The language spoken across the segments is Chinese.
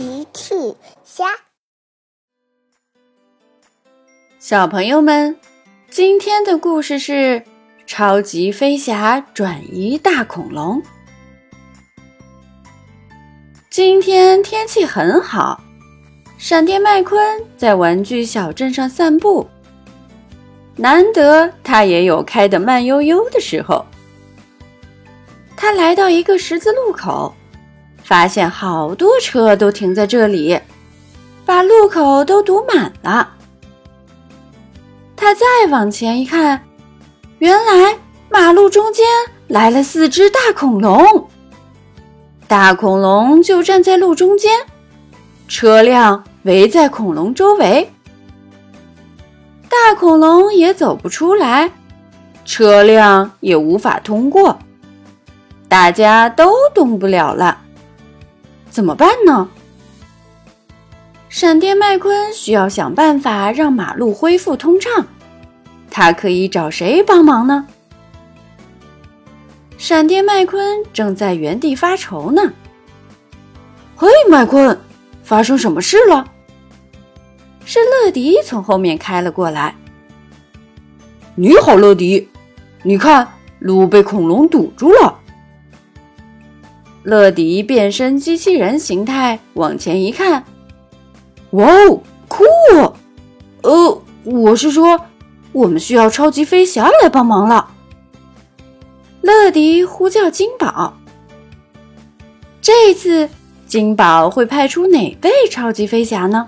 奇趣虾，小朋友们，今天的故事是超级飞侠转移大恐龙。今天天气很好，闪电麦昆在玩具小镇上散步。难得他也有开得慢悠悠的时候。他来到一个十字路口。发现好多车都停在这里，把路口都堵满了。他再往前一看，原来马路中间来了四只大恐龙。大恐龙就站在路中间，车辆围在恐龙周围。大恐龙也走不出来，车辆也无法通过，大家都动不了了。怎么办呢？闪电麦昆需要想办法让马路恢复通畅。他可以找谁帮忙呢？闪电麦昆正在原地发愁呢。嘿，麦昆，发生什么事了？是乐迪从后面开了过来。你好，乐迪，你看路被恐龙堵住了。乐迪变身机器人形态往前一看，哇哦，酷！呃，我是说，我们需要超级飞侠来帮忙了。乐迪呼叫金宝，这次金宝会派出哪位超级飞侠呢？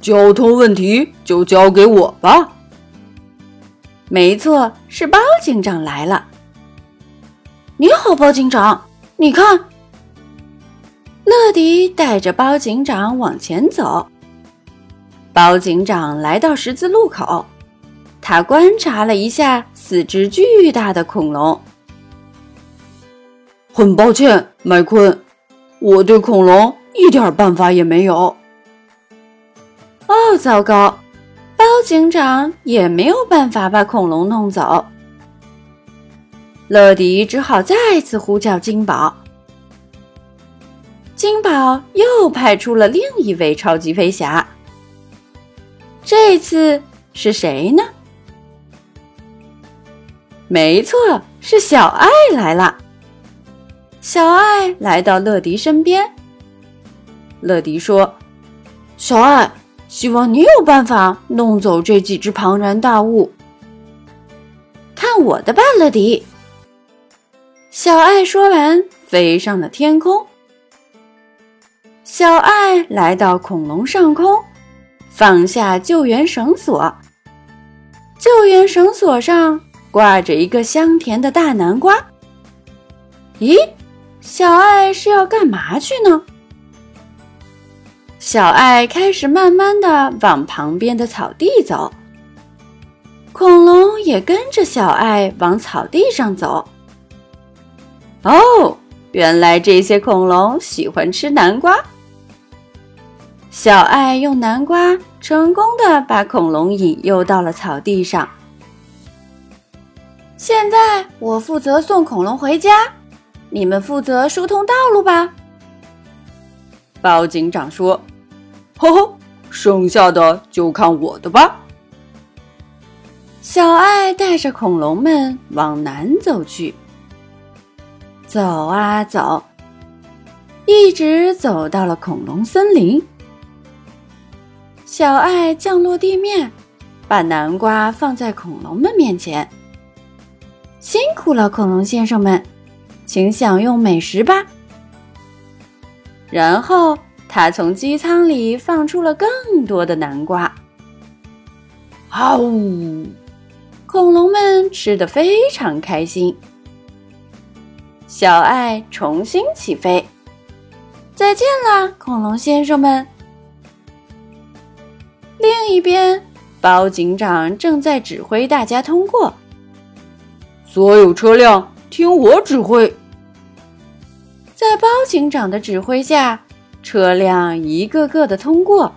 交通问题就交给我吧。没错，是包警长来了。你好，包警长。你看，乐迪带着包警长往前走。包警长来到十字路口，他观察了一下四只巨大的恐龙。很抱歉，麦昆，我对恐龙一点办法也没有。哦，糟糕，包警长也没有办法把恐龙弄走。乐迪只好再次呼叫金宝。金宝又派出了另一位超级飞侠。这次是谁呢？没错，是小爱来了。小爱来到乐迪身边。乐迪说：“小爱，希望你有办法弄走这几只庞然大物。看我的吧，乐迪。”小爱说完，飞上了天空。小爱来到恐龙上空，放下救援绳索。救援绳索上挂着一个香甜的大南瓜。咦，小爱是要干嘛去呢？小爱开始慢慢的往旁边的草地走。恐龙也跟着小爱往草地上走。哦，原来这些恐龙喜欢吃南瓜。小爱用南瓜成功的把恐龙引诱到了草地上。现在我负责送恐龙回家，你们负责疏通道路吧。包警长说：“呵呵，剩下的就看我的吧。”小爱带着恐龙们往南走去。走啊走，一直走到了恐龙森林。小爱降落地面，把南瓜放在恐龙们面前。辛苦了，恐龙先生们，请享用美食吧。然后他从机舱里放出了更多的南瓜。啊呜！恐龙们吃的非常开心。小爱重新起飞，再见啦，恐龙先生们。另一边，包警长正在指挥大家通过。所有车辆听我指挥。在包警长的指挥下，车辆一个个的通过，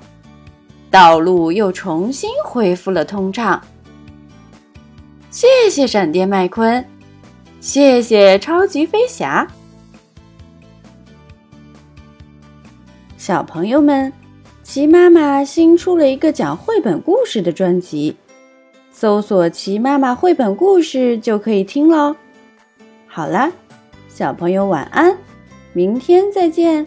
道路又重新恢复了通畅。谢谢闪电麦昆。谢谢超级飞侠。小朋友们，齐妈妈新出了一个讲绘本故事的专辑，搜索“齐妈妈绘本故事”就可以听喽。好啦，小朋友晚安，明天再见。